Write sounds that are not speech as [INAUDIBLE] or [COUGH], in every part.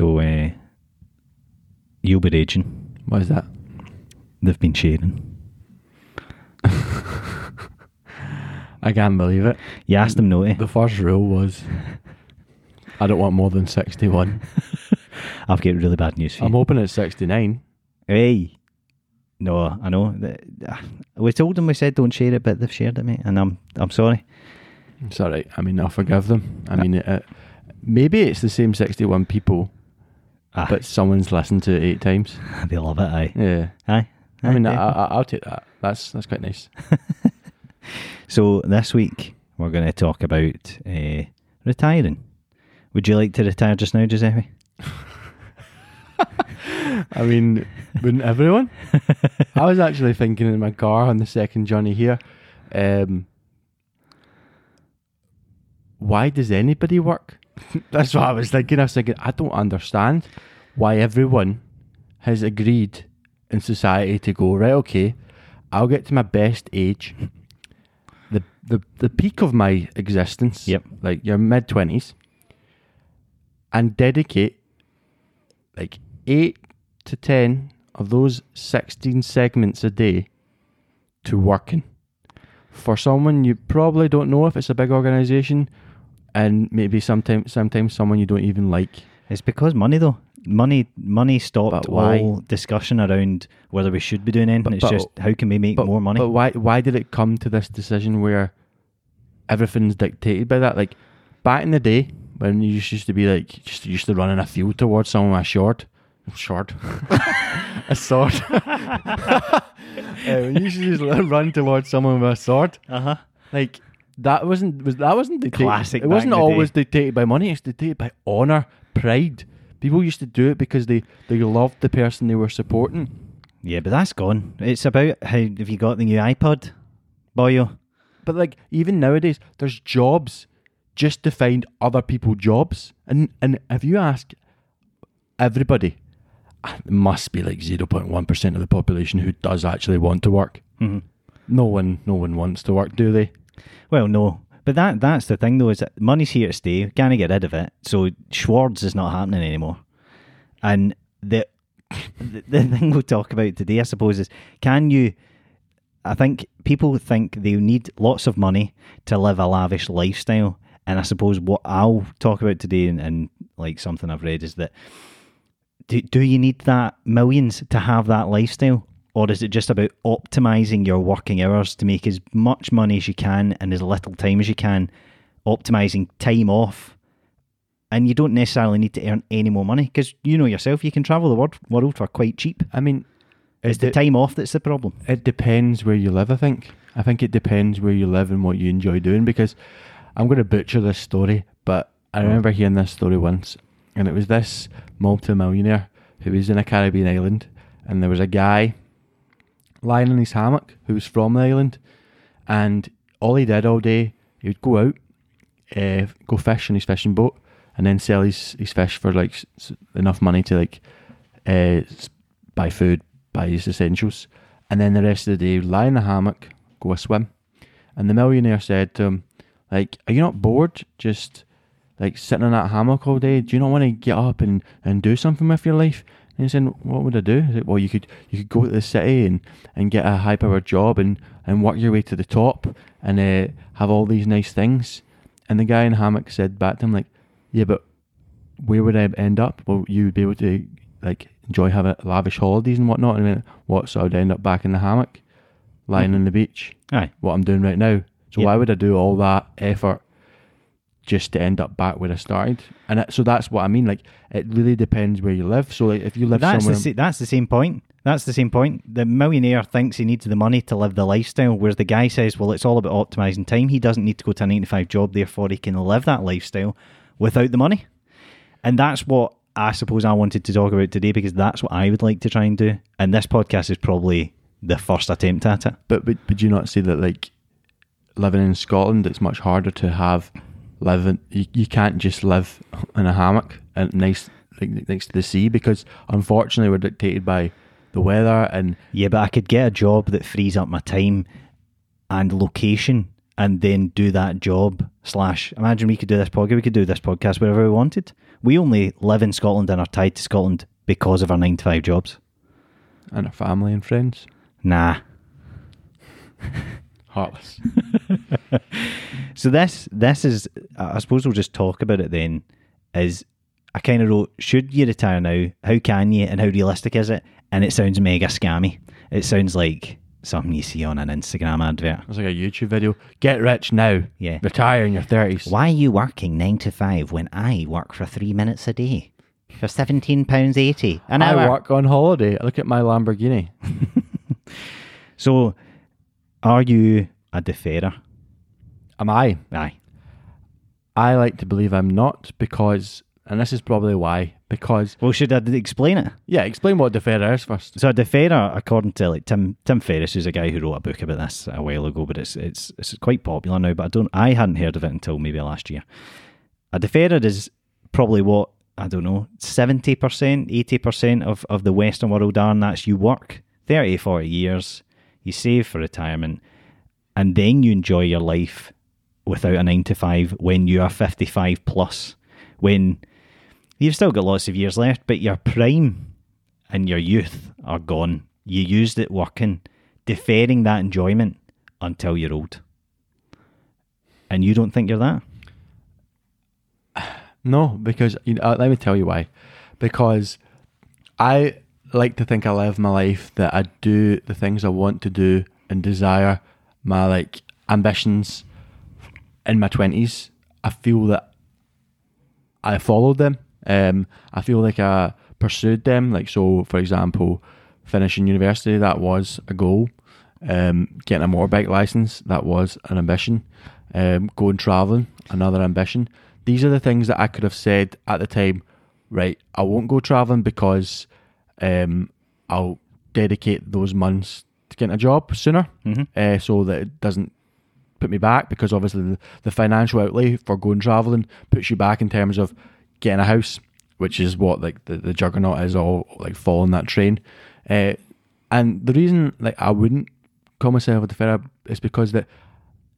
So uh, you'll be raging. What is that? They've been sharing. [LAUGHS] I can't believe it. You asked them no to. The first rule was I don't want more than 61. [LAUGHS] I've got really bad news for I'm hoping it's 69. Hey. No, I know. We told them we said don't share it, but they've shared it, mate. And I'm I'm sorry. It's all right. I mean, I'll forgive them. I mean, uh, maybe it's the same 61 people, Ah, but someone's listened to it eight times. [LAUGHS] they love it, aye. Yeah. Aye. I mean, I, Aye, I, I'll take that. That's that's quite nice. [LAUGHS] [LAUGHS] So this week we're going to talk about uh, retiring. Would you like to retire just now, Giuseppe? I mean, wouldn't everyone? I was actually thinking in my car on the second journey here, um, why does anybody work? [LAUGHS] That's what I was thinking. I was thinking, I don't understand why everyone has agreed in society to go, right, okay, I'll get to my best age, the, the, the peak of my existence, Yep. like your mid 20s, and dedicate like eight to 10 of those 16 segments a day to working. For someone you probably don't know if it's a big organization and maybe sometimes sometimes someone you don't even like. It's because money, though. Money, money stopped all discussion around whether we should be doing anything. But- it's but- just how can we make But, more money? but why why did it come to this decision where everything's dictated by that? Like back in the day when you used to be like just used to run in a field towards someone with a short short [LAUGHS] a sword. [LAUGHS] [LAUGHS] uh, you used to just run towards someone with a sword. uh huh. Like that wasn't was that wasn't dictated. Classic It wasn't always day. dictated by money. It's dictated by honor, pride. People used to do it because they they loved the person they were supporting. Yeah, but that's gone. It's about how have you got the new iPod, boyo? But like even nowadays, there's jobs just to find other people jobs. And and if you ask everybody, ah, it must be like zero point one percent of the population who does actually want to work. hmm No one, no one wants to work, do they? Well, no, but that that's the thing though is that money's here to stay. Can't get rid of it. So Schwartz is not happening anymore. And the the, the [LAUGHS] thing we'll talk about today, I suppose, is can you? I think people think they need lots of money to live a lavish lifestyle, and I suppose what I'll talk about today, and, and like something I've read, is that do, do you need that millions to have that lifestyle? Or is it just about optimizing your working hours to make as much money as you can and as little time as you can, optimizing time off? And you don't necessarily need to earn any more money because you know yourself, you can travel the world, world for quite cheap. I mean, It's it, the time off that's the problem. it depends where you live. I think. I think it depends where you live and what you enjoy doing. Because I'm going to butcher this story, but I mm. remember hearing this story once, and it was this multi-millionaire who was in a Caribbean island, and there was a guy lying in his hammock who was from the island, and all he did all day, he would go out, uh, go fish in his fishing boat, and then sell his, his fish for like enough money to like uh, buy food, buy his essentials, and then the rest of the day lie in the hammock, go a swim, and the millionaire said to him, like, "Are you not bored just like sitting in that hammock all day? Do you not want to get up and, and do something with your life?" And he said, "What would I do?" He said, "Well, you could you could go to the city and, and get a high powered job and, and work your way to the top and uh, have all these nice things." And the guy in the hammock said back to him, like, "Yeah, but where would I end up? Well, you would be able to like enjoy having lavish holidays and whatnot. And I went, what? So I'd end up back in the hammock, lying Mhm. on the beach. Aye. What I'm doing right now. So Yep. why would I do all that effort just to end up back where I started? And it, so that's what I mean. Like it really depends where you live. So like if you live That's the, somewhere, sa- that's the same point. That's the same point. The millionaire thinks he needs the money to live the lifestyle, whereas the guy says, well, it's all about optimizing time. He doesn't need to go to a 9 to 5 job, therefore he can live that lifestyle without the money. And that's what I suppose I wanted to talk about today because that's what I would like to try and do. And this podcast is probably the first attempt at it. but would, would you not say that like living in Scotland, it's much harder to have live in, you, you can't just live in a hammock and nice like, next to the sea because unfortunately we're dictated by the weather and Yeah, but I could get a job that frees up my time and location and then do that job. Slash, imagine we could do this podcast. We could do this podcast wherever we wanted. We only live in Scotland and are tied to Scotland because of our nine to five jobs. And our family and friends. Nah. Heartless. [LAUGHS] So this this is I suppose we'll just talk about it then. Is I kind of wrote, should you retire now? How can you? And how realistic is it? And it sounds mega scammy. It sounds like something you see on an Instagram advert. It's like a YouTube video. Get rich now. Yeah. Retire in your thirties. Why are you working nine to five when I work for three minutes a day for seventeen pounds eighty an I hour? work on holiday. Look at my Lamborghini. [LAUGHS] So, are you a deferrer? Am I? Aye. I like to believe I'm not because, and this is probably why, because, Well, should I explain it? yeah, explain what deferrer is first. So a deferrer, according to like Tim Tim Ferriss, who's a guy who wrote a book about this a while ago, but it's it's it's quite popular now. But I don't I hadn't heard of it until maybe last year. A deferrer is probably what I don't know seventy percent, eighty percent of of the Western world are, and that's you work 30, 40 years, you save for retirement, and then you enjoy your life without a nine to five when you are fifty five plus, when you've still got lots of years left, but your prime and your youth are gone. You used it working, deferring that enjoyment until you're old. And you don't think you're that? [SIGHS] No, because you know, uh, let me tell you why. Because I like to think I live my life that I do the things I want to do and desire my like ambitions in my twenties. I feel that I followed them. Um, I feel like I pursued them. Like so, for example, finishing university that was a goal. Um, getting a motorbike license that was an ambition. Um, going traveling another ambition. These are the things that I could have said at the time. Right, I won't go traveling because um, I'll dedicate those months to getting a job sooner, Mhm. uh, so that it doesn't put me back. Because obviously, the, the financial outlay for going traveling puts you back in terms of getting a house, which is what like the, the juggernaut is all like following that train. Uh, and the reason like I wouldn't call myself a deferrer is because that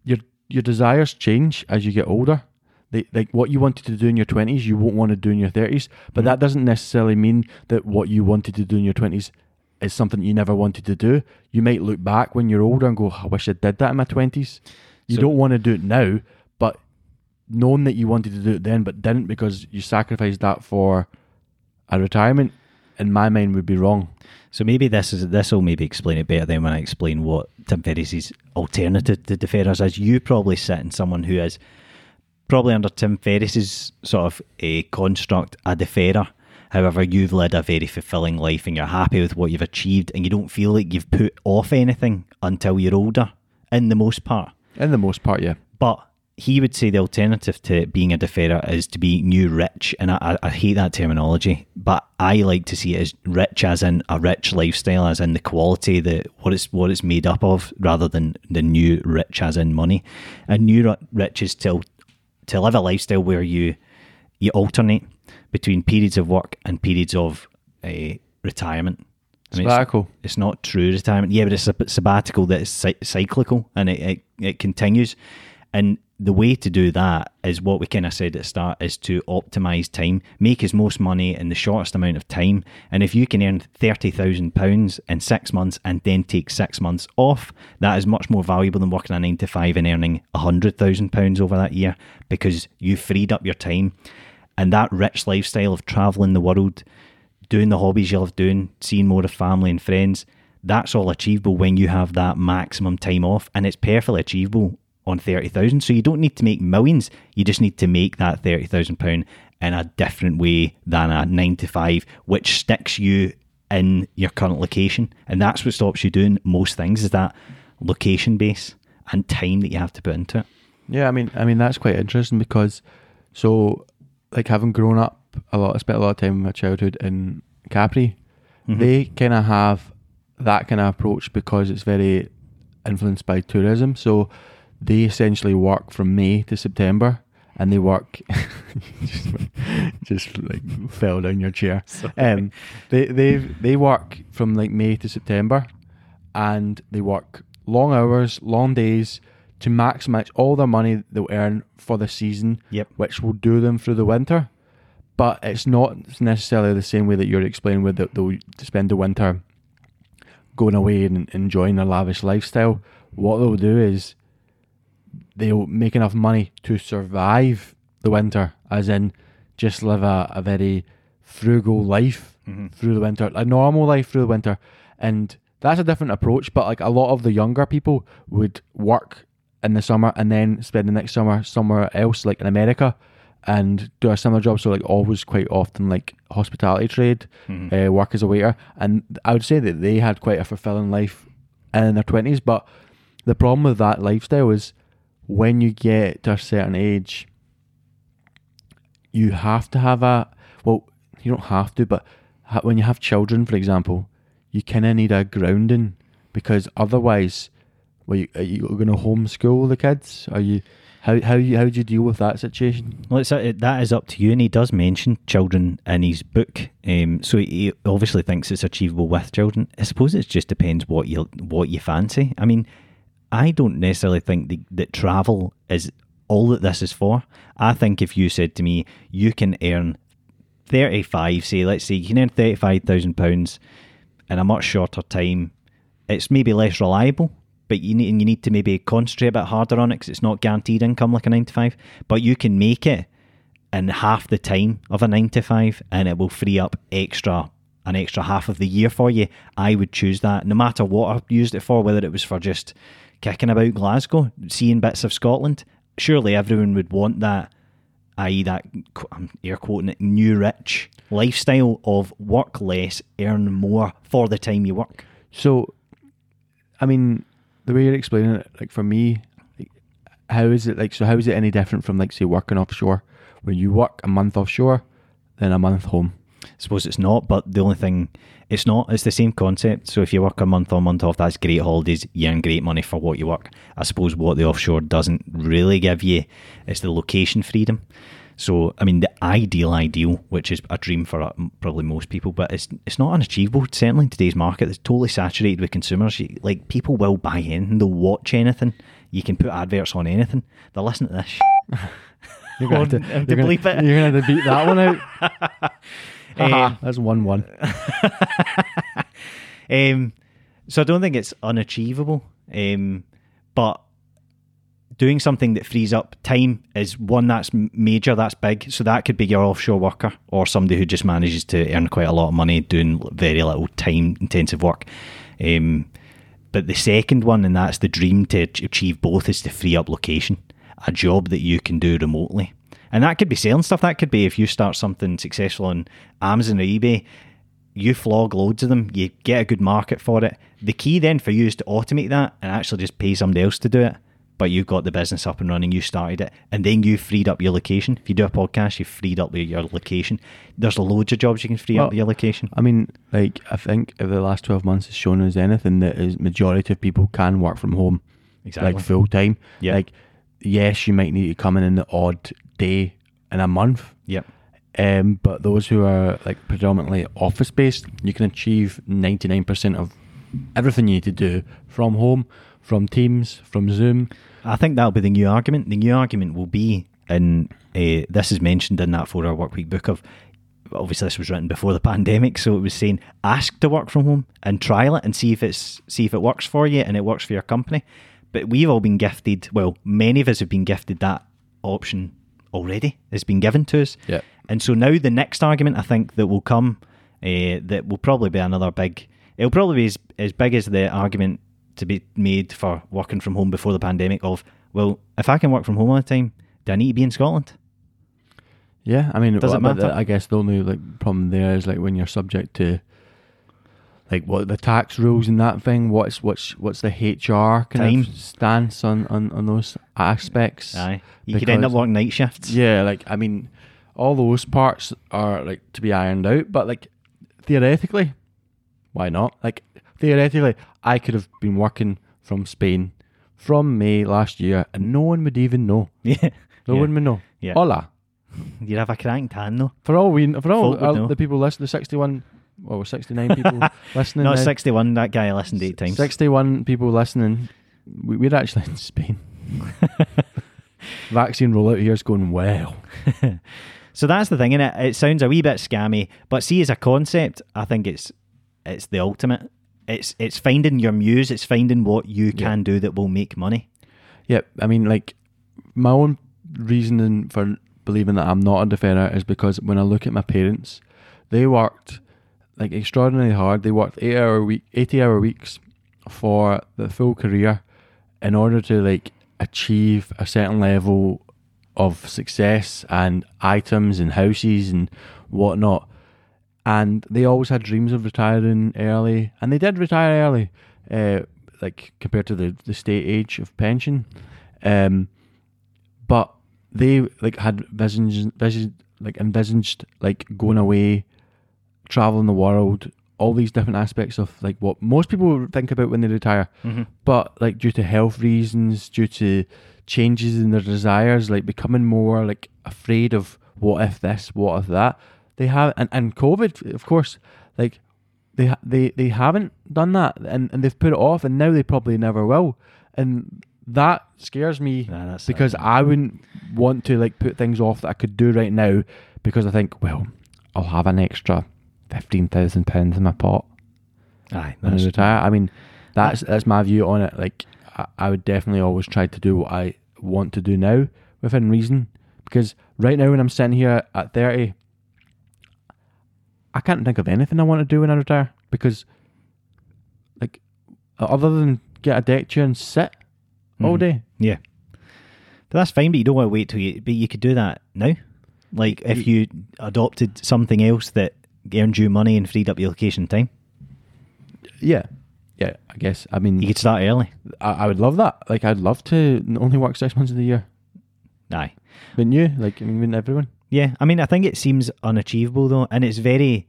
your your desires change as you get older. They, like what you wanted to do in your twenties, you won't want to do in your thirties. But that doesn't necessarily mean that what you wanted to do in your twenties is something you never wanted to do. You might look back when you're older and go, "I wish I did that in my 20s. You So- don't want to do it now, but knowing that you wanted to do it then but didn't because you sacrificed that for a retirement, in my mind, would be wrong. So maybe this is this will maybe explain it better than when I explain what Tim Ferriss's alternative to deferrers is. You probably sit in someone who is probably under Tim Ferriss's sort of a construct a deferrer. However, you've led a very fulfilling life and you're happy with what you've achieved and you don't feel like you've put off anything until you're older, in the most part. In the most part, yeah. But he would say the alternative to being a deferrer is to be new rich, and I, I, hate that terminology. But I like to see it as rich, as in a rich lifestyle, as in the quality, the what it's what it's made up of, rather than the new rich, as in money. And new ri- rich is to to live a lifestyle where you you alternate between periods of work and periods of uh, retirement. I mean, it's- Sabbatical. it's not true retirement. Yeah, but it's a sabbatical that is cy- cyclical and it, it, it continues. And the way to do that is what we kind of said at the start is to optimize time, make as most money in the shortest amount of time. And if you can earn £30,000 in six months and then take six months off, that is much more valuable than working a nine to five and earning £100,000 over that year because you freed up your time. And that rich lifestyle of traveling the world, doing the hobbies you love doing, seeing more of family and friends, that's all achievable when you have that maximum time off. And it's perfectly achievable on 30,000. So you don't need to make millions. You just need to make that £30,000 in a different way than a nine to five, which sticks you in your current location. And that's what stops you doing most things is that location base and time that you have to put into it. Yeah, I mean, I mean that's quite interesting because, so, like having grown up a lot, I spent a lot of time in my childhood in Capri. They kind of have that kind of approach because it's very influenced by tourism. So they essentially work from May to September, and they work [LAUGHS] just, just like fell down your chair. [LAUGHS] Um, they they they work from like May to September, and they work long hours, long days to maximize all their money they'll earn for the season, Yep. which will do them through the winter. But it's not necessarily the same way that you're explaining with they- they'll spend the winter going away and enjoying a lavish lifestyle. What they'll do is they'll make enough money to survive the winter, as in just live a, a very frugal life Mm-hmm. through the winter, a normal life through the winter. And that's a different approach. But like a lot of the younger people would work in the summer and then spend the next summer somewhere else, like in America, and do a similar job. So like always quite often like hospitality trade, Mhm. uh, work as a waiter. And I would say that they had quite a fulfilling life in their twenties. But the problem with that lifestyle is when you get to a certain age, you have to have a well, you don't have to, but ha- when you have children, for example, you kind of need a grounding because otherwise, well, you, are you going to homeschool the kids? Are you how how you how do you deal with that situation? Well, it's, uh, that is up to you, and he does mention children in his book. Um, so he, obviously thinks it's achievable with children. I suppose it just depends what you what you fancy. I mean, I don't necessarily think that, that travel is all that this is for. I think if you said to me, you can earn thirty five, say, let's say you can earn thirty five thousand pounds in a much shorter time, it's maybe less reliable. But you need and you need to maybe concentrate a bit harder on it because it's not guaranteed income like a nine to five. But you can make it in half the time of a nine to five, and it will free up extra an extra half of the year for you. I would choose that, no matter what I used it for, whether it was for just kicking about Glasgow, seeing bits of Scotland. Surely everyone would want that, i.e., that I'm air quoting it, new rich lifestyle of work less, earn more for the time you work. So, I mean, the way you're explaining it, like for me, how is it like? So, how is it any different from like say working offshore, where you work a month offshore, then a month home? I suppose it's not, but the only thing it's not, it's the same concept. So if you work a month on, month off, that's great holidays, you earn great money for what you work. I suppose what the offshore doesn't really give you is the location freedom. So I mean, the ideal ideal, which is a dream for uh, probably most people, but it's it's not unachievable. Certainly in today's market, it's totally saturated with consumers. You, like people will buy anything, they'll watch anything. You can put adverts on anything. They'll listen to this. sh- [LAUGHS] You're Oh, to, to gonna, bleep it. you're have to beat that one out. [LAUGHS] Haha, That's one one. [LAUGHS] Um, so I don't think it's unachievable. Um, but doing something that frees up time is one that's major, that's big. So that could be your offshore worker or somebody who just manages to earn quite a lot of money doing very little time intensive work. Um, but the second one, and that's the dream to achieve both, is to free up location, a job that you can do remotely. And that could be selling stuff. That could be if you start something successful on Amazon or eBay, you flog loads of them, you get a good market for it. The key then for you is to automate that and actually just pay somebody else to do it. But you've got the business up and running, you started it, and then you freed up your location. If you do a podcast, you've freed up your location. There's loads of jobs you can free up your location. I mean, like I think if the last twelve months has shown us anything, that is majority of people can work from home, Exactly. like full time. Yeah. Like, yes, you might need to come in in the odd day in a month, Yep. Um, but those who are like predominantly office based, you can achieve 99% of everything you need to do from home, from Teams, from Zoom. I think that'll be the new argument. The new argument will be, and uh, this is mentioned in that four hour work week book of, obviously this was written before the [LAUGHS] pandemic, so it was saying ask to work from home and trial it and see if it's see if it works for you and it works for your company. But we've all been gifted. Well, many of us have been gifted that option already. It's been given to us. Yeah. And so now the next argument I think that will come, uh, that will probably be another big. It'll probably be as, as big as the argument to be made for working from home before the pandemic. Of well, if I can work from home all the time, do I need to be in Scotland? Yeah, I mean, Does it but the- matter? I guess the only like problem there is like when you're subject to like what the tax rules and that thing. What's what's what's the HR kind Time. of stance on on on those aspects? Aye, you could end up working night shifts. Yeah, like I mean, all those parts are like to be ironed out, but like theoretically, why not? Like theoretically, I could have been working from Spain from May last year, and no one would even know. [LAUGHS] yeah. No Yeah. one would know. Yeah. Hola. You'd have a crank tan though. For all we, for all uh, the people listening, the sixty-one, well, sixty-nine [LAUGHS] people listening. Not now. 61, that guy listened eight times. Sixty-one people listening. We, we're actually in Spain. [LAUGHS] Vaccine rollout here is going well. So that's the thing, and it it sounds a wee bit scammy, but see, as a concept, I think it's it's the ultimate. It's it's finding your muse. It's finding what you Yeah. can do that will make money. Yeah, I mean, like my own reasoning for believing that I'm not a defender is because when I look at my parents, they worked like extraordinarily hard. They worked eight hour week, eighty hour weeks for the full career in order to like achieve a certain level of success and items and houses and whatnot. And they always had dreams of retiring early, and they did retire early, uh, like compared to the, the state age of pension. Um, but they like had visions, vision, like envisaged like going away, traveling the world, all these different aspects of like what most people think about when they retire. Mm-hmm. But like due to health reasons, due to changes in their desires, like becoming more like afraid of what if this, what if that, they have and, and COVID, of course, like they they they haven't done that and, and they've put it off and now they probably never will. And that scares me Nah, because I wouldn't want to like put things off that I could do right now because I think, well, I'll have an extra fifteen thousand pounds in my pot aye, when I retire. I mean, that's that's my view on it. Like, I, I would definitely always try to do what I want to do now within reason. Because right now, when I'm sitting here at thirty, I can't think of anything I want to do when I retire. Because, like, other than get a deck chair and sit all Mhm. day. yeah. But that's fine. But you don't want to wait till you. But you could do that now. Like if you adopted something else that earned you money and freed up your location time, Yeah, yeah. I guess. I mean, you could start early. I, I would love that. Like, I'd love to only work six months of the year. Aye. Wouldn't you? Like, I mean, wouldn't everyone? Yeah, I mean, I think it seems unachievable though, and it's very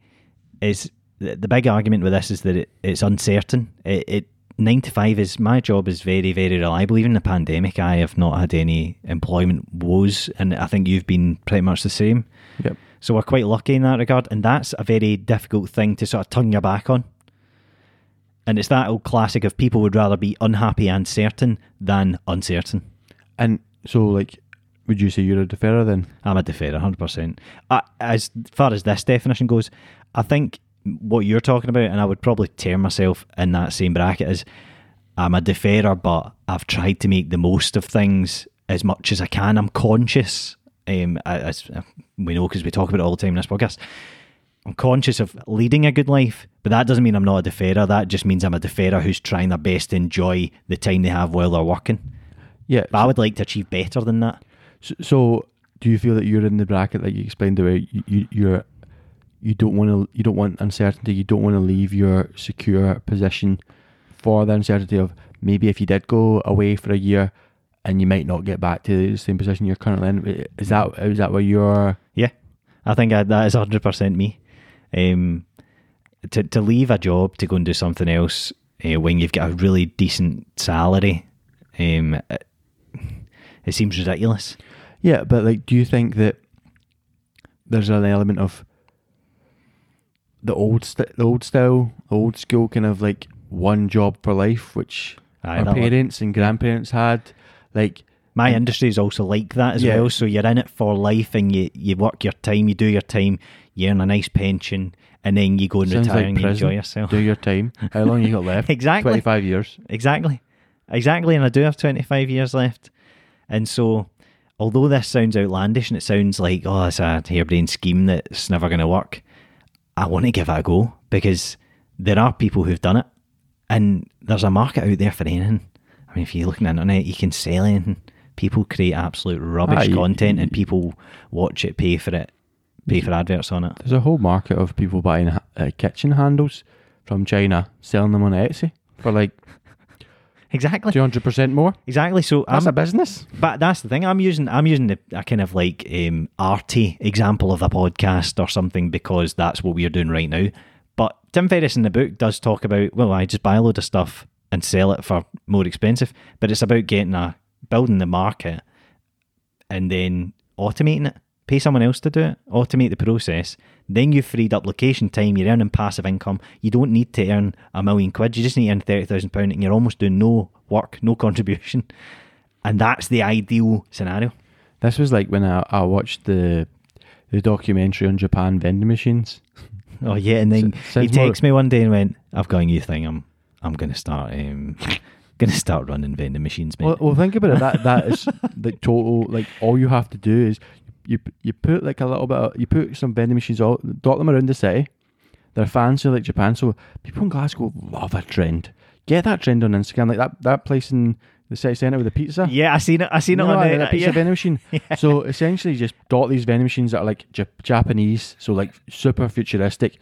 is the, the big argument with this is that it, it's uncertain. It, it nine to five is my job is very very reliable. Even in the pandemic, I have not had any employment woes, and I think you've been pretty much the same. Yep. So we're quite lucky in that regard, and that's a very difficult thing to sort of turn your back on. And it's that old classic of people would rather be unhappy and certain than uncertain. And so, like, would you say you're a deferrer then? I'm a deferrer, hundred percent. As far as this definition goes, I think what you're talking about, and I would probably tear myself in that same bracket, is I'm a deferrer, but I've tried to make the most of things as much as I can. I'm conscious, um, as we know because we talk about it all the time in this podcast. I'm conscious of leading a good life, but that doesn't mean I'm not a deferrer. That just means I'm a deferrer who's trying their best to enjoy the time they have while they're working. Yeah. But I would like to achieve better than that. So, so do you feel that you're in the bracket that you explained the way you, you you're you don't want to you don't want uncertainty. You don't want to leave your secure position for the uncertainty of maybe if you did go away for a year and you might not get back to the same position you're currently in. Is that is that where you're? Yeah, I think I, that is hundred percent me. Um, to to leave a job to go and do something else uh, when you've got a really decent salary, um, it, it seems ridiculous. Yeah, but like, do you think that there's an element of the old st- the old style, old school kind of like one job for life, which Aye, our that one. parents and grandparents had, like. My And- industry is also like that as Yeah. well. So you're in it for life, and you you work your time, you do your time, you earn a nice pension, and then you go and Sounds retire like and you enjoy yourself. Do your time. How long you got left? [LAUGHS] Exactly. Twenty five years. Exactly. Exactly. And I do have 25 years left. And so, although this sounds outlandish and it sounds like, oh, it's a harebrained scheme that's never going to work, I want to give it a go because there are people who've done it and there's a market out there for anything. I mean, if you look on the internet, you can sell anything. People create absolute rubbish content and people watch it, pay for it, pay for adverts on it. There's a whole market of people buying uh, kitchen handles from China, selling them on Etsy for like Exactly. two hundred percent more. Exactly. So That's I'm, a business. But that's the thing. I'm using I'm using the, a kind of like um, arty example of a podcast or something because that's what we're doing right now. But Tim Ferriss in the book does talk about well, I just buy a load of stuff and sell it for more expensive. But it's about getting a building the market and then automating it. Pay someone else to do it. Automate the process. Then you've freed up location time. You're earning passive income. You don't need to earn a million quid. You just need to earn thirty thousand pound, and you're almost doing no work, no [LAUGHS] contribution and that's the ideal scenario. This was like when I, I watched the the documentary on Japan vending machines. [LAUGHS] Oh yeah, and then S- he texted me one day and went, "I've got a new thing. I'm I'm gonna start um [LAUGHS] gonna start running vending machines, mate." Well, well, think about it. That that is like total. Like all you have to do is you you put like a little bit. Of, you put some vending machines all dot them around the city. They're fancy like Japan, so people in Glasgow love a trend. Get that trend on Instagram, like that that place in the city centre with the pizza. yeah, I seen it. I seen it on like the pizza yeah. vending machine. [LAUGHS] So essentially, just dot these vending machines that are like Jap- Japanese, so like super futuristic,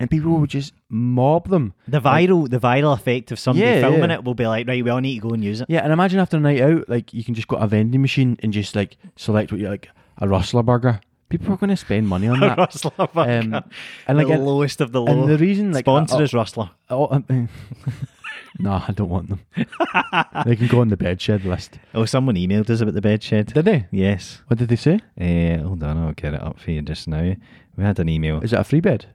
and people will just mob them. The viral, the viral effect of somebody Yeah, filming yeah. it will be like, right, we all need to go and use it. Yeah, and imagine after a night out, like you can just go to a vending machine and just like select what you like a rustler burger. People are going to spend money on [LAUGHS] that. Rustler, um, and like, the and, lowest of the low. and the reason like Sponsor uh, is Rustler. oh, um, [LAUGHS] no, I don't want them. [LAUGHS] they can go on the bedshed list. Oh, someone emailed us about the bedshed. Did they? Yes. What did they say? Uh, hold on, I'll get it up for you just now. We had an email. Is it a free bed?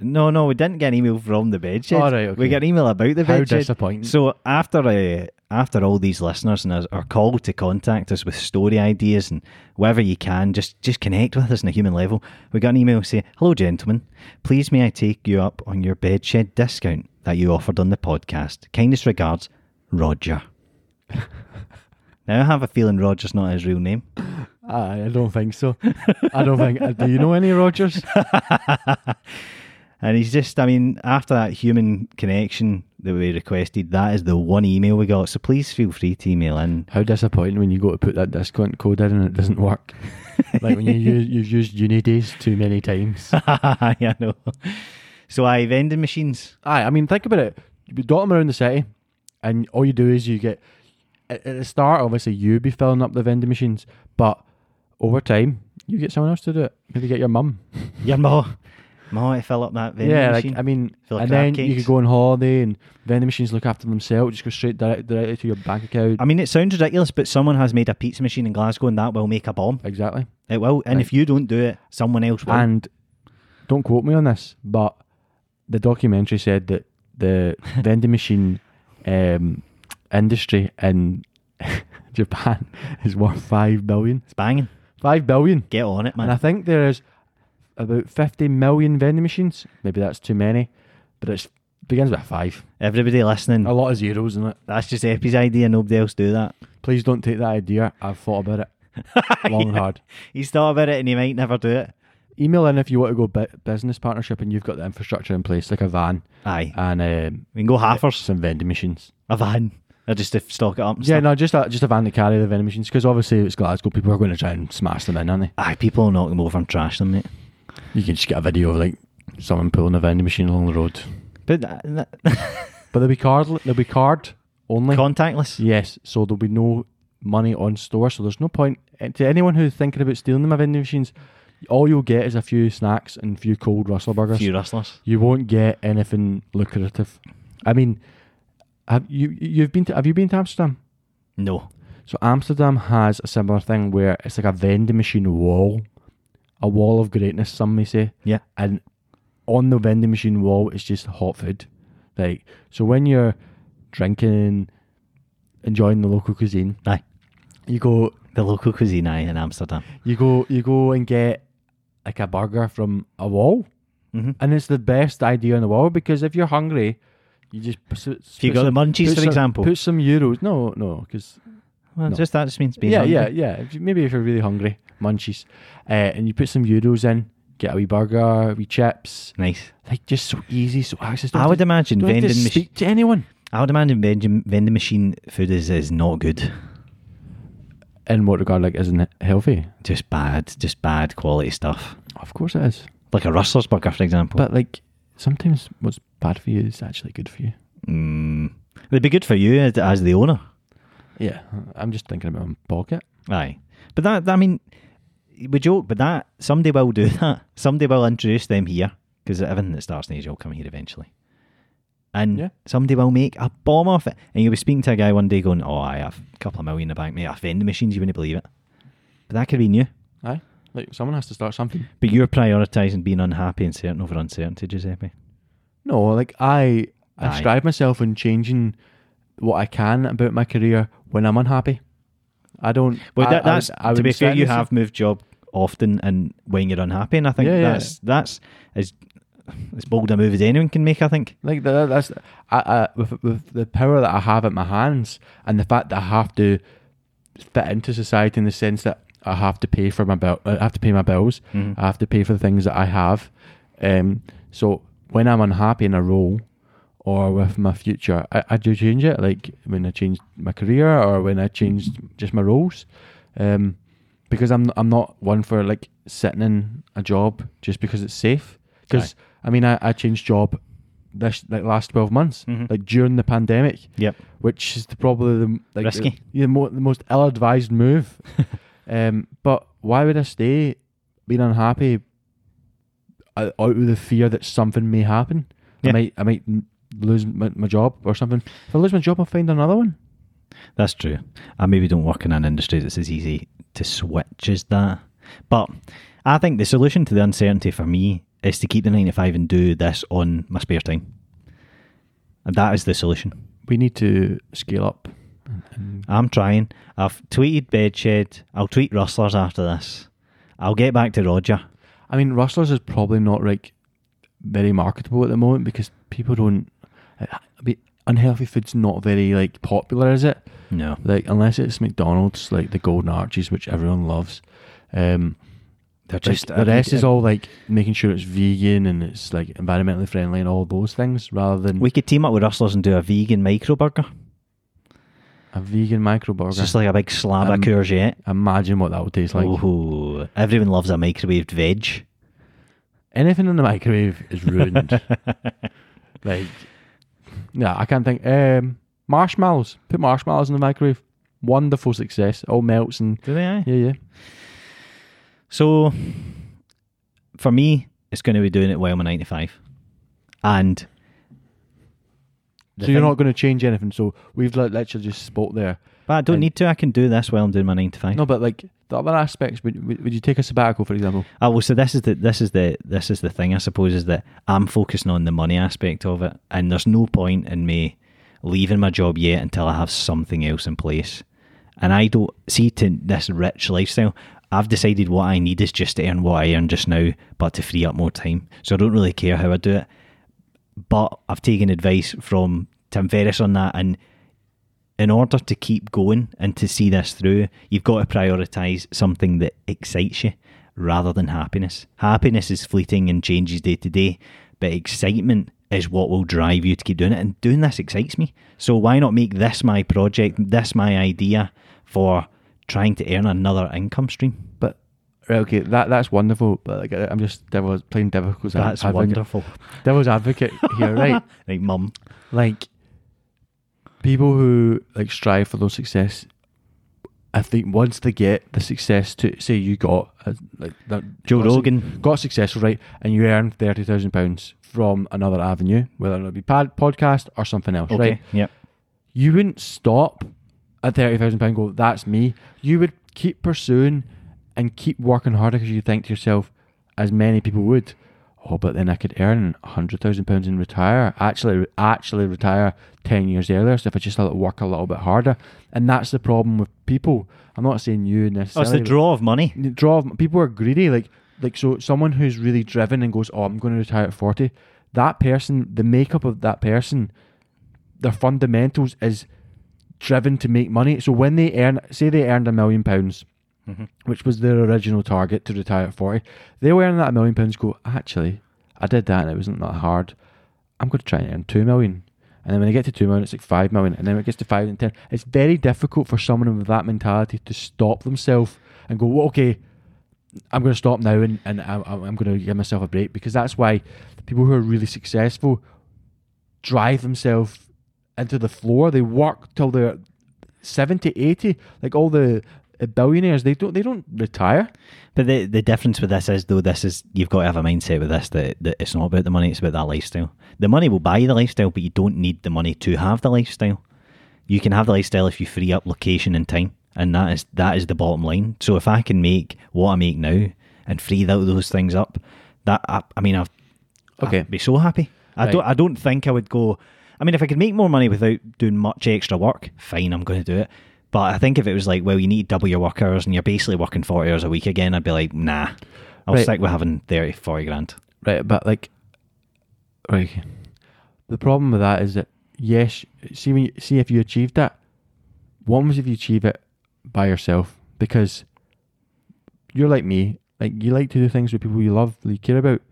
No, no, we didn't get an email from the bed shed. All right, okay. We got an email about the How bed shed. disappointing. So after uh, after all these listeners and our, our call to contact us with story ideas and whatever you can, just just connect with us on a human level. We got an email saying, "Hello, gentlemen. Please may I take you up on your bedshed discount that you offered on the podcast? Kindest regards, Roger." [LAUGHS] now I have a feeling Roger's not his real name. I, I don't think so. I don't think. uh, Do you know any Rogers? [LAUGHS] And he's just, I mean, after that human connection that we requested, that is the one email we got. So please feel free to email in. How disappointing when you go to put that discount code in and it doesn't work. [LAUGHS] like when you use, you've used Unidays too many times. yeah, [LAUGHS] I know. So I vending machines. Aye, I mean, think about it. You dot them around the city, and all you do is you get at, at the start. Obviously, you be filling up the vending machines, but over time, you get someone else to do it. Maybe get your mum. Your ma, to fill up that vending yeah, machine. like I mean, and then you could go on holiday, and vending machines look after themselves. Just go straight direct, directly to your bank account. I mean, it sounds ridiculous, but someone has made a pizza machine in Glasgow, and that will make a bomb. exactly. It will, and Right. if you don't do it, someone else will. And don't quote me on this, but the documentary said that the [LAUGHS] vending machine um, industry in [LAUGHS] Japan [LAUGHS] is worth five billion. it's banging. Five billion. Get on it, man. And I think there is about 50 million vending machines. Maybe that's too many, but it begins with five. Everybody listening, A lot of zeros in it. that's just Epi's idea. Nobody else do that. Please don't take that idea. I've thought about it [LAUGHS] long and hard. He's thought about it, and he might never do it. Email in if you want to go bu- business partnership and you've got the infrastructure in place, like a van Aye, and um, we can go half halfers. some vending machines. A van. Or just to stock it up. And Yeah, stuff. no, just a, just a van to carry the vending machines because obviously it's Glasgow. People are going to try and smash them in, aren't they? Aye, people will knock them over and trash them, mate. You can just get a video of like someone pulling a vending machine along the road. But that, that, [LAUGHS] But they'll be card. They'll be card only. contactless. Yes, so there'll be no money on store, so there's no point and to anyone who's thinking about stealing them vending machines. All you'll get is a few snacks and a few cold Rustler burgers. few rustlers. You won't get anything lucrative. I mean, have you you've been to have you been to Amsterdam? No. So Amsterdam has a similar thing where it's like a vending machine wall, a wall of greatness. Some may say, Yeah. and on the vending machine wall is just hot food. Like so, when you're drinking, enjoying the local cuisine, Aye. you go The local cuisine aye in Amsterdam. you go you go and get like a burger from a wall Mm-hmm. and it's the best idea in the world because if you're hungry you just put, If you got the munchies, for some, example. put some euros no no because well, no. just that just means being yeah hungry. yeah yeah if you, maybe if you're really hungry munchies uh, and you put some euros in get a wee burger a wee chips Nice. like just so easy so access I would imagine have to vending machine. speak to anyone I would imagine vending, vending machine food is, is not good. in what regard like isn't it healthy Just bad. Just bad quality stuff. of course it is Like a Rustler's burger, for example. but like sometimes what's bad for you is actually good for you mm, it'd be good for you as the owner. Yeah I'm just thinking about my pocket Aye. But that, I mean, we joke, but that, somebody will do [LAUGHS] that. Somebody will introduce them here, because everything that starts in Asia will come here eventually. And Yeah. somebody will make a bomb off it. And you'll be speaking to a guy one day going, Oh, I have a couple of million in the bank, mate. I vending machines, you wouldn't believe it. But that could be new. Aye. Like someone has to start something. But you're prioritising being unhappy and certain over uncertainty, Giuseppe. No, like I I Aye. strive myself on changing what I can about my career when I'm unhappy. I don't. Well, I- that, I that's would- I to be fair. You have moved job often, and when you're unhappy, and I think Yeah, yeah. that's that's as as bold a move as anyone can make. I think. Like that, that's I, I, with with the power that I have at my hands, and the fact that I have to fit into society in the sense that I have to pay for my bill, I have to pay my bills, Mhm. I have to pay for the things that I have. Um, so when I'm unhappy in a role or with my future, I, I do change it. Like when I changed my career or when I changed just my roles, um, because I'm I'm not one for like sitting in a job just because it's safe. Because I mean, I, I changed job this like last twelve months, Mhm. like during the pandemic, Yep. which is the, probably the like Risky. the, yeah, mo- the most ill-advised move. [LAUGHS] um, but why would I stay being unhappy uh, out of the fear that something may happen? Yeah. I might I might lose my, my job or something. If I lose my job, I'll find another one. That's true. I maybe don't work in an industry that's as easy to switch as that. But I think the solution to the uncertainty for me is to keep the nine to five and do this on my spare time. And that is the solution. We need to scale up. I'm trying. I've tweeted Bedshed. I'll tweet Rustlers after this. I'll get back to Roger. I mean, Rustlers is probably not like very marketable at the moment because people don't. I mean, unhealthy food's not very like popular, is it? No. Like unless it's McDonald's, like the Golden Arches, which everyone loves. Um, They're like, just the rest is all like making sure it's vegan and it's like environmentally friendly and all those things, rather than We could team up with Rustlers and do a vegan micro burger. a vegan micro burger. It's just like a big slab Um, of courgette. Imagine what that would taste like. Ooh, everyone loves a microwaved veg. Anything in the microwave is ruined. [LAUGHS] like, yeah, I can't think. Um, marshmallows. Put marshmallows in the microwave. Wonderful success. All melts and Do they? aye? yeah, yeah. So, for me, it's going to be doing it while I'm 95. And. so you're not going to change anything. So we've literally just spoke there. But I don't and- need to. I can do this while I'm doing my 9 to 5. No, but like the other aspects. Would, would, you take a sabbatical, for example? Oh, well, so this is the this is the this is the thing I suppose is that I'm focusing on the money aspect of it, and there's no point in me leaving my job yet until I have something else in place. And I don't see to this rich lifestyle. I've decided what I need is just to earn what I earn just now, but to free up more time. So I don't really care how I do it. But I've taken advice from Tim Ferriss on that, and in order to keep going and to see this through, you've got to prioritize something that excites you rather than happiness. Happiness is fleeting and changes day to day, but excitement is what will drive you to keep doing it. And doing this excites me. So why not make this my project, this my idea for trying to earn another income stream? But right, okay, that that's wonderful. But like, I'm just devil's playing devil's That's advocate, wonderful. devil's advocate here, right? [LAUGHS] Like, mum. like people who like strive for those success i think once they get the success to say you got like that Joe got su- Rogan. got successful right and you earn 30,000 pounds from another avenue whether it be pad, podcast or something else Okay. right Yep. you wouldn't stop at 30,000 pound go that's me you would keep pursuing and keep working harder because you think to yourself as many people would oh but then I could earn 100,000 pounds and retire. Actually actually retire 10 years earlier so if I just work a little bit harder. And that's the problem with people. I'm not saying you Oh, it's necessarily the draw of money. the draw of people are greedy like like so someone who's really driven and goes oh i'm going to retire at 40 that person the makeup of that person their fundamentals is driven to make money. So when they earn say they earned a million pounds Mhm. which was their original target to retire at 40 they'll earn that million pounds go actually i did that and it wasn't that hard i'm going to try and earn 2 million and then when they get to 2 million it's like 5 million and then when it gets to 5 and 10 it's very difficult for someone with that mentality to stop themselves and go well, okay I'm going to stop now and, and I, I'm going to give myself a break because that's why people who are really successful drive themselves into the floor. They work till they're 70, 80. Like all the billionaires, they don't they don't retire. But the the difference with this is though this is you've got to have a mindset with this that, that it's not about the money, it's about that lifestyle. The money will buy the lifestyle, but you don't need the money to have the lifestyle. You can have the lifestyle if you free up location and time. And that is that is the bottom line. So if I can make what I make now and free tho- those things up, that I, I mean I've Okay. I'd be so happy. I Right. don't I don't think I would go I mean if I could make more money without doing much extra work, fine, I'm going to do it. But I think if it was like, well, you need double your work hours and you're basically working 40 hours a week again, I'd be like, nah, I'll Right. stick with having 30, 40 grand. Right, but like, right. The problem with that is that yes, see when you, see if you achieved that. What was if you achieve it by yourself? Because you're like me, like you like to do things with people you love, that you care about.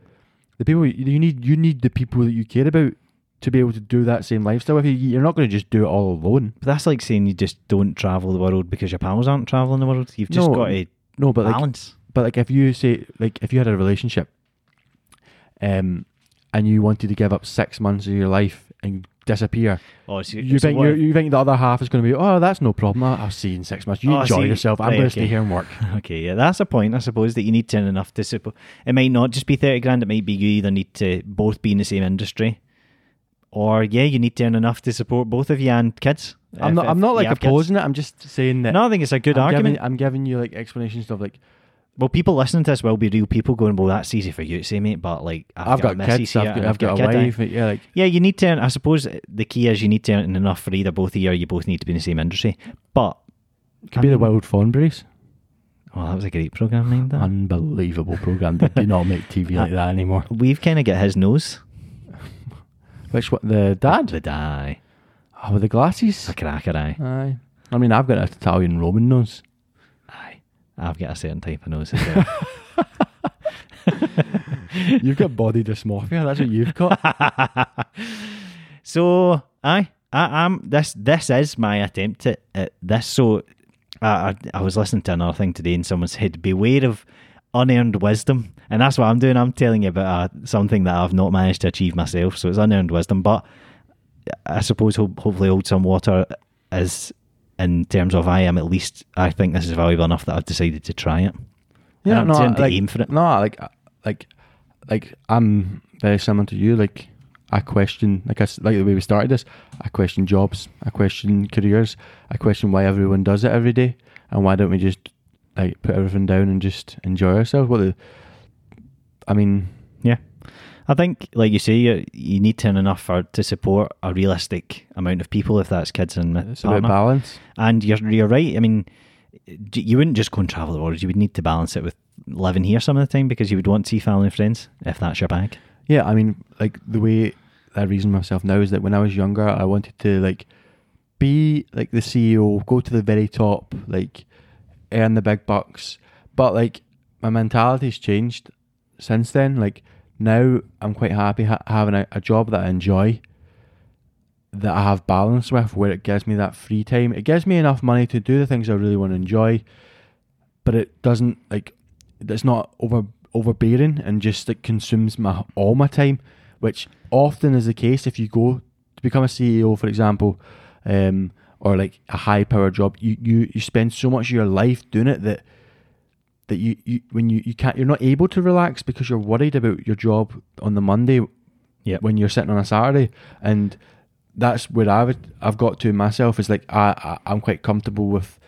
The people you you need, you need the people that you care about to be able to do that same lifestyle with you. You're not going to just do it all alone. But that's like saying you just don't travel the world because your pals aren't traveling the world. You've just No, got to No, but like balance. But like if you say like if you had a relationship, um, and you wanted to give up six months of your life and disappear, oh, so, you think you think the other half is going to be oh that's no problem I'll, see you in six months. You Oh, enjoy yourself. I'm right, going to stay here and work. [LAUGHS] Okay, yeah, that's a point, I suppose, that you need to earn enough to support. It might not just be 30 grand, it might be you either need to both be in the same industry, or, yeah, you need to earn enough to support both of you and kids. I'm If- not. if I'm not like have kids. opposing it. I'm just saying that. No, I think it's a good I'm argument. Giving, I'm giving you like explanations of like well, people listening to this will be real people going, well, that's easy for you to say, mate, but, like, I've, I've, got, got, kids. I've got, I've got, a kid, eh? wife. Yeah, like Yeah, you need to earn, I suppose the key is you need to earn enough for either both of you or you both need to be in the same industry. But, could be the Um, Wild Thornberrys. Well, that was a great programme, mind that. Unbelievable program. They do not make TV like [LAUGHS] that anymore. We've kind of got his nose. Which one? The dad? The die. Oh, with the glasses. A cracker eye. Aye. I mean, I've got an Italian Roman nose. Aye. I've got a certain type of nose as [LAUGHS] well. [LAUGHS] You've got body dysmorphia. That's what you've got. [LAUGHS] so, aye, I am. This this is my attempt at, at this. So, I, I I was listening to another thing today, and someone said, "Beware of unearned wisdom," and that's what I'm doing. I'm telling you about uh, something that I've not managed to achieve myself. So it's unearned wisdom, but I suppose ho- hopefully hold some water is in terms of I am at least. I think this is valuable enough that I've decided to try it. And I'm trying to like, aim for it. No, like, like, like, I'm very similar to you. Like, I question, like, I like the way we started this. I question jobs. I question careers. I question why everyone does it every day, and why don't we just like put everything down and just enjoy ourselves? What the, I mean, Yeah. I think, like you say, you, you need to earn enough for to support a realistic amount of people, if that's kids and it's about balance. And you're you're right. I mean, you wouldn't just go and travel the world. You would need to balance it with living here some of the time because you would want to see family and friends if that's your bag. Yeah, I mean, like the way I reason myself now is that when I was younger, I wanted to like be like the CEO, go to the very top, like earn the big bucks. But like my mentality's changed since then. Like now, I'm quite happy ha- having a, a job that I enjoy, that I have balance with, where it gives me that free time. It gives me enough money to do the things I really want to enjoy, but it doesn't like it's not over overbearing and just like consumes my all my time, which often is the case if you go to become a CEO, for example, um, or like a high power job. You, you you spend so much of your life doing it that that you, you when you, you can't you're not able to relax because you're worried about your job on the Monday Yep. when you're sitting on a Saturday and that's where I've I've got to myself is like I, I I'm quite comfortable with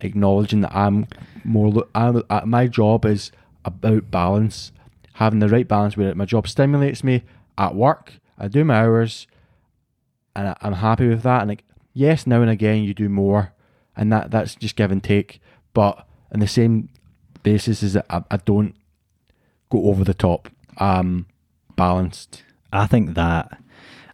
acknowledging that I'm more I'm, uh, my job is about balance having the right balance where my job stimulates me at work I do my hours and I, I'm happy with that and like yes now and again you do more and that that's just give and take but on the same basis is that I, I don't go over the top um balanced I think that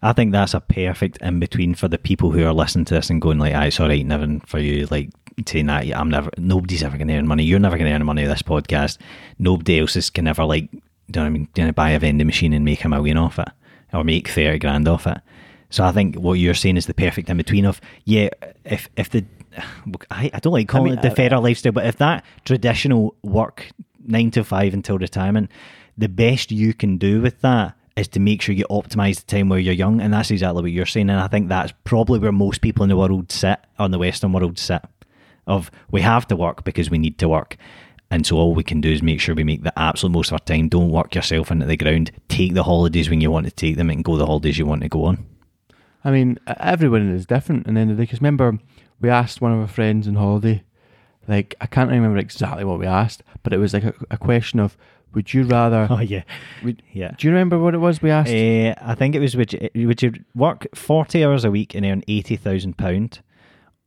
I think that's a perfect in between for the people who are listening to this and going like, "I it's all right, never for you." Like saying that, I'm never, nobody's ever going to earn money. You're never going to earn money with this podcast. Nobody else is can ever like, do you know what I mean? Gonna buy a vending machine and make a million off it, or make thirty grand off it. So I think what you're saying is the perfect in between of yeah, if if the I, I don't like calling mean, it the I- fairer lifestyle, but if that traditional work nine to five until retirement, the best you can do with that is to make sure you optimize the time where you're young, and that's exactly what you're saying. And I think that's probably where most people in the world sit, on the Western world sit, of we have to work because we need to work. And so all we can do is make sure we make the absolute most of our time. Don't work yourself into the ground. Take the holidays when you want to take them and go the holidays you want to go on. I mean, everyone is different. And then, because remember, we asked one of our friends on holiday, like, I can't remember exactly what we asked, but it was like a, a question of, would you rather, [LAUGHS] Oh yeah, would, yeah. do you remember what it was we asked? Uh, I think it was would you, would you work forty hours a week and earn eighty thousand pound,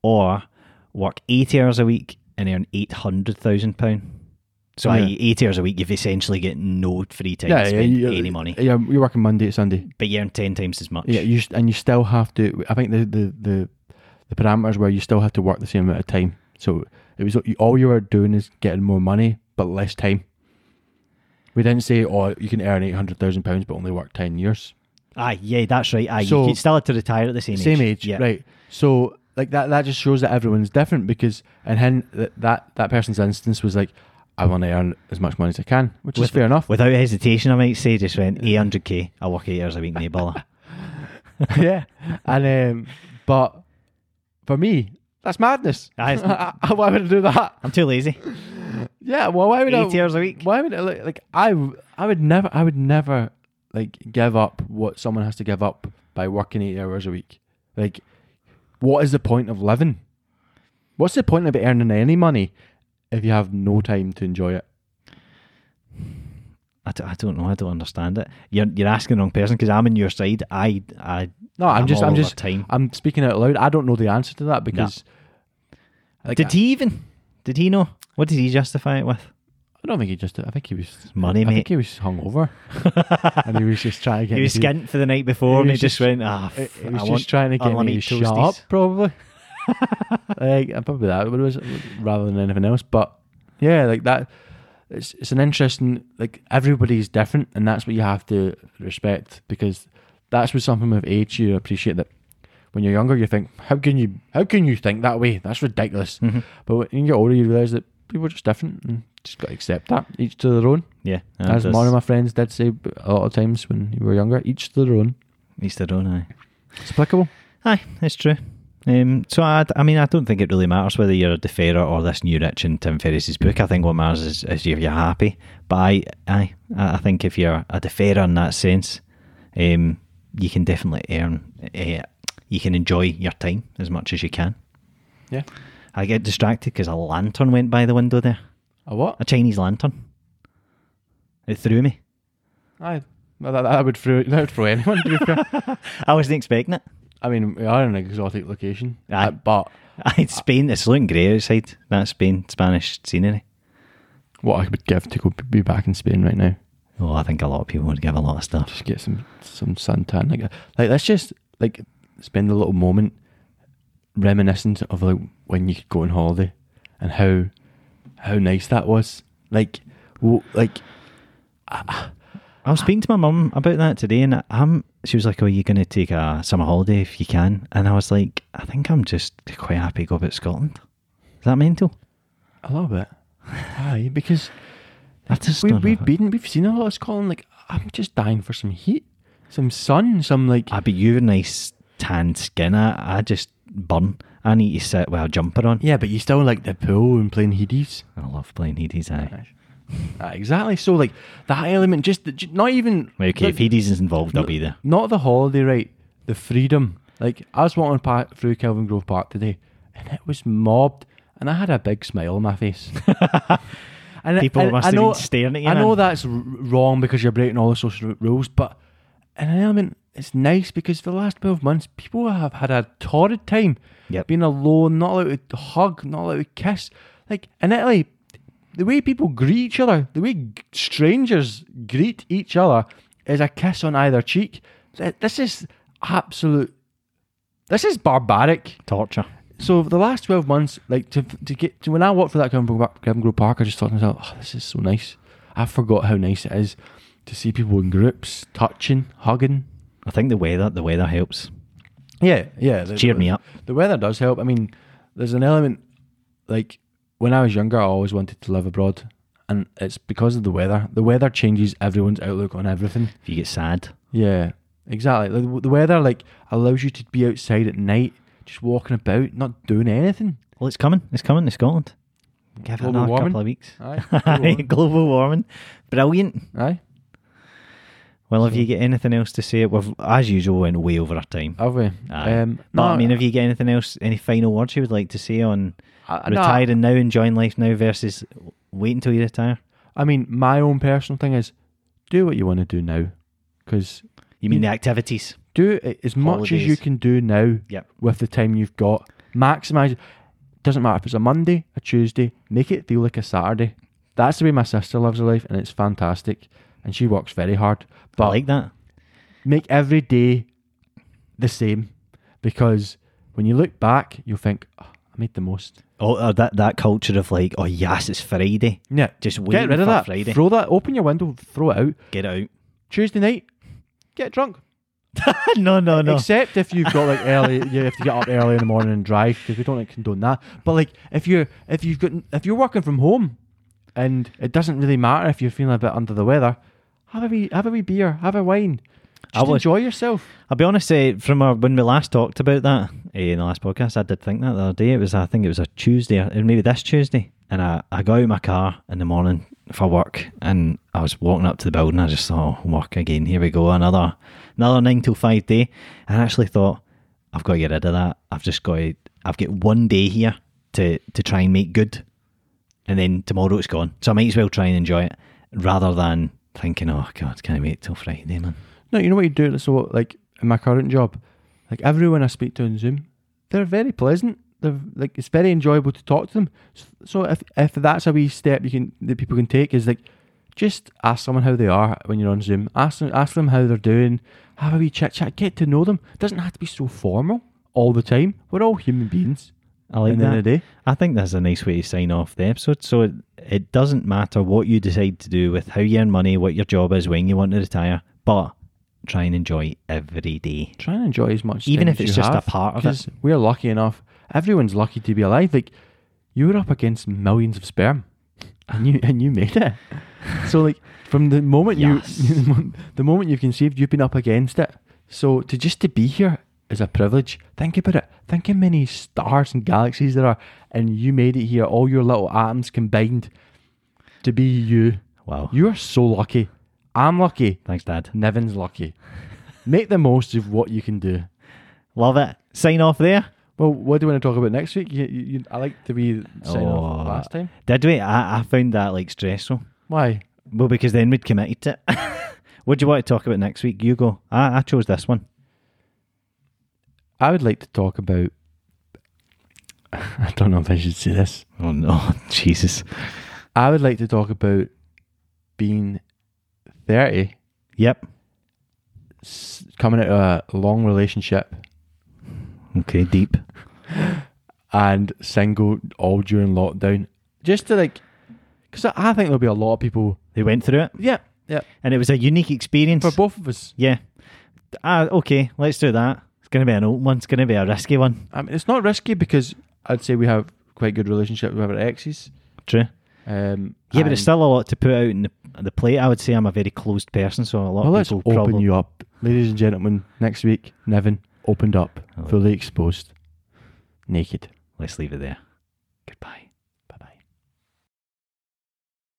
or work 80 hours a week and earn £800,000. So, Yeah. 80 hours a week, you've essentially got no free time yeah, to spend you- any money. Yeah, you're working Monday to Sunday. But you earn 10 times as much. Yeah, you and you still have to. I think the, the the the parameters where you still have to work the same amount of time. So it was all you were doing is getting more money but less time. We didn't say, oh, you can earn eight hundred thousand pounds but only work ten years. Aye, yeah, that's right. Aye, So- you still have to retire at the same, age. Same age, Yeah. right? So like that that just shows that everyone's different because and that that, that person's instance was like, I want to earn as much money as I can, which is fair enough. Without hesitation, I might say, just went [LAUGHS] 800k. I work eight hours a week, no bother. [LAUGHS] [LAUGHS] yeah, and um, but for me, that's madness. It's- why would I do that? I'm too lazy. Yeah, well, why would I? 80 hours a week. Why would I, like, like I I would never I would never like give up what someone has to give up by working eight hours a week. Like, what is the point of living? What's the point of earning any money if you have no time to enjoy it? I don't, I don't know. I don't understand it. You're you're asking the wrong person because I'm on your side. I I No, I'm, just I'm just time. I'm speaking out loud. I don't know the answer to that because like, did he even? Did he know? What did he justify it with? I don't think he just. I think he was Money, I think he was hungover, [LAUGHS] and he was just trying to get. He was skint for the night before, and he just, just- went, "Ah, He f- he was I just want trying to get me to shut up, probably. Like, probably that, but it was rather than anything else. But yeah, like that. It's it's an interesting. Like everybody's different, and that's what you have to respect because that's with something with age you appreciate that. When you're younger, you think, "How can you? How can you think that way? That's ridiculous." Mhm. But when you get older, you realize that people are just different, and just got to accept that. Each to their own. Yeah, As one of my friends did say a lot of times when you were younger, each to their own. Each to their own. Aye, It's applicable. aye, it's true. Um, so I, I mean, I don't think it really matters whether you're a deferrer or this new rich in Tim Ferriss's book. I think what matters is, is if you're happy. But I, I, I think if you're a deferrer in that sense, um, you can definitely earn. Uh, you can enjoy your time as much as you can. Yeah. I get distracted because a lantern went by the window there. A what? A Chinese lantern. It threw me. I that, that, would throw that would throw anyone. To be fair. [LAUGHS] I wasn't expecting it. I mean, we are in an exotic location, Aye. but [LAUGHS] Aye, Spain. It's looking grey outside. That's Spain, Spanish scenery. what I would give to go be back in Spain right now, Oh, I think a lot of people would give a lot of stuff. just get some some suntan. Like, like let's just like spend a little moment reminiscent of like when you could go on holiday and how how nice that was. Like, w- like I was speaking to my mum about that today, and I'm. She was like, "Oh, you going to take a summer holiday if you can?" And I was like, "I think I'm just quite happy to go about Scotland." Is that mental? a little bit. Aye, because I just we, we've been we've seen a lot of Scotland. Like, I'm just dying for some heat, some sun, some like. Ah, I bet you have a nice tanned skin. I, I just burn. I need to sit with a jumper on. Yeah, but you still like the pool and playing headies. I love playing Hades. Aye. Ah, exactly. So like that element, just the- not even Okay, like, if Hades is involved, I'll be there. not the holiday, right? The freedom. Like I was walking pa- through Kelvingrove Park today, and it was mobbed, and I had a big smile on my face. [LAUGHS] and I- People and must I have know, been staring at you. I know that's r- wrong because you're breaking all the social rules, but in an element, it's nice because for the last twelve months, people have had a torrid time Yep. being alone, not allowed to hug, not allowed to kiss. Like in Italy, the way people greet each other, the way g- strangers greet each other, is a kiss on either cheek. This is absolute. This is barbaric. torture. So for the last twelve months, like to to get to when I walked through that Kevin Grove, Kevin Grove Park, I just thought to myself, "Oh, this is so nice." I forgot how nice it is to see people in groups, touching, hugging. I think the weather, the weather helps. Yeah, yeah. the- Cheered me up. The weather does help. I mean, there's an element like when I was younger, I always wanted to live abroad, and it's because of the weather. The weather changes everyone's outlook on everything. If you get sad, Yeah, exactly. The, the weather like allows you to be outside at night, just walking about, not doing anything. well, it's coming. It's coming to Scotland. Give it Global another warming. couple of weeks. Aye, [LAUGHS] Aye, global warming. Brilliant. aye. Well, have you got anything else to say? We've, as usual, went way over our time. Have we? Aye. Um, But no, I mean, have you got anything else? Any final words you would like to say on I, no, retiring now, enjoying life now versus wait until you retire? I mean, my own personal thing is do what you want to do now, because You mean You- the activities? do it as much as you can do now Yep. with the time you've got. Maximize. Doesn't matter if it's a Monday, a Tuesday, make it feel like a Saturday. That's the way my sister lives her life, and it's fantastic. And she works very hard. I But like that. make every day the same because when you look back, you'll think, oh, I made the most. Oh, uh, that that culture of like, oh yes, it's Friday. Yeah. Just Get rid of that. Friday. Throw that. Open your window. Throw it out. Get out. Tuesday night. Get drunk. [LAUGHS] no, no, no. Except if you've got like early, [LAUGHS] you have to get up early in the morning and drive because we don't like condone that. But like if you're if you've got if you're working from home, and it doesn't really matter if you're feeling a bit under the weather, have a wee have a wee beer, have a wine, I just was- enjoy yourself. I'll be honest, uh, from our, when we last talked about that uh, in the last podcast, I did think that the other day. It was, I think it was a Tuesday, or maybe this Tuesday. And I, I got out of my car in the morning for work and I was walking up to the building. I just thought, oh, work again. Here we go. Another another nine till five day. And I actually thought, I've got to get rid of that. I've just got to, I've got one day here to, to try and make good. And then tomorrow it's gone. So I might as well try and enjoy it rather than thinking, oh, God, can I wait till Friday, man? No, you know what you do. So like in my current job, like everyone I speak to on Zoom, they're very pleasant. They're like it's very enjoyable to talk to them. S- So if if that's a wee step you can that people can take is like just ask someone how they are when you're on Zoom. Ask them ask them how they're doing. Have a wee chit chat. Get to know them. It doesn't have to be so formal all the time. We're all human beings. I like at the that. end of the day. I think that's a nice way to sign off the episode. So it, it doesn't matter what you decide to do with how you earn money, what your job is, when you want to retire, but try and enjoy every day. Try and enjoy as much, Even if it's just a part of it. We're lucky enough. Everyone's lucky to be alive. Like you were up against millions of sperm, and you and you made it. So like from the moment Yes. [LAUGHS] you, the moment you've conceived, you've been up against it. So to just to be here is a privilege. Think about it. Think how many stars and galaxies there are, and you made it here. All your little atoms combined to be you. Wow. You are so lucky. I'm lucky. Thanks, Dad. Nevin's lucky. Make the most of what you can do. Love it. Sign off there. Well, what do you want to talk about next week? You, you, you, I like to be sign Oh. off last time. Did we? I, I found that like stressful. Why? Well, because then we'd committed to it. [LAUGHS] what do you want to talk about next week? You go. I, I chose this one. I would like to talk about. [LAUGHS] I don't know if I should say this. Oh, no. [LAUGHS] Jesus. I would like to talk about being 30, Yep. s- coming out of a long relationship Okay, deep. [LAUGHS] and single all during lockdown. Just to like, because I think there'll be a lot of people. They went through it, Yeah, yeah. and it was a unique experience. For both of us. Yeah. Ah, okay, let's do that. It's going to be an old one. It's going to be a risky one. I mean, it's not risky because I'd say we have quite good relationship with our exes. True. Um, Yeah, but it's still a lot to put out in the, the plate. I would say I'm a very closed person, so a lot Well, of let's people open you up, ladies and gentlemen. Next week, Nevin opened up, Oh. fully exposed, naked. Let's leave it there. Goodbye.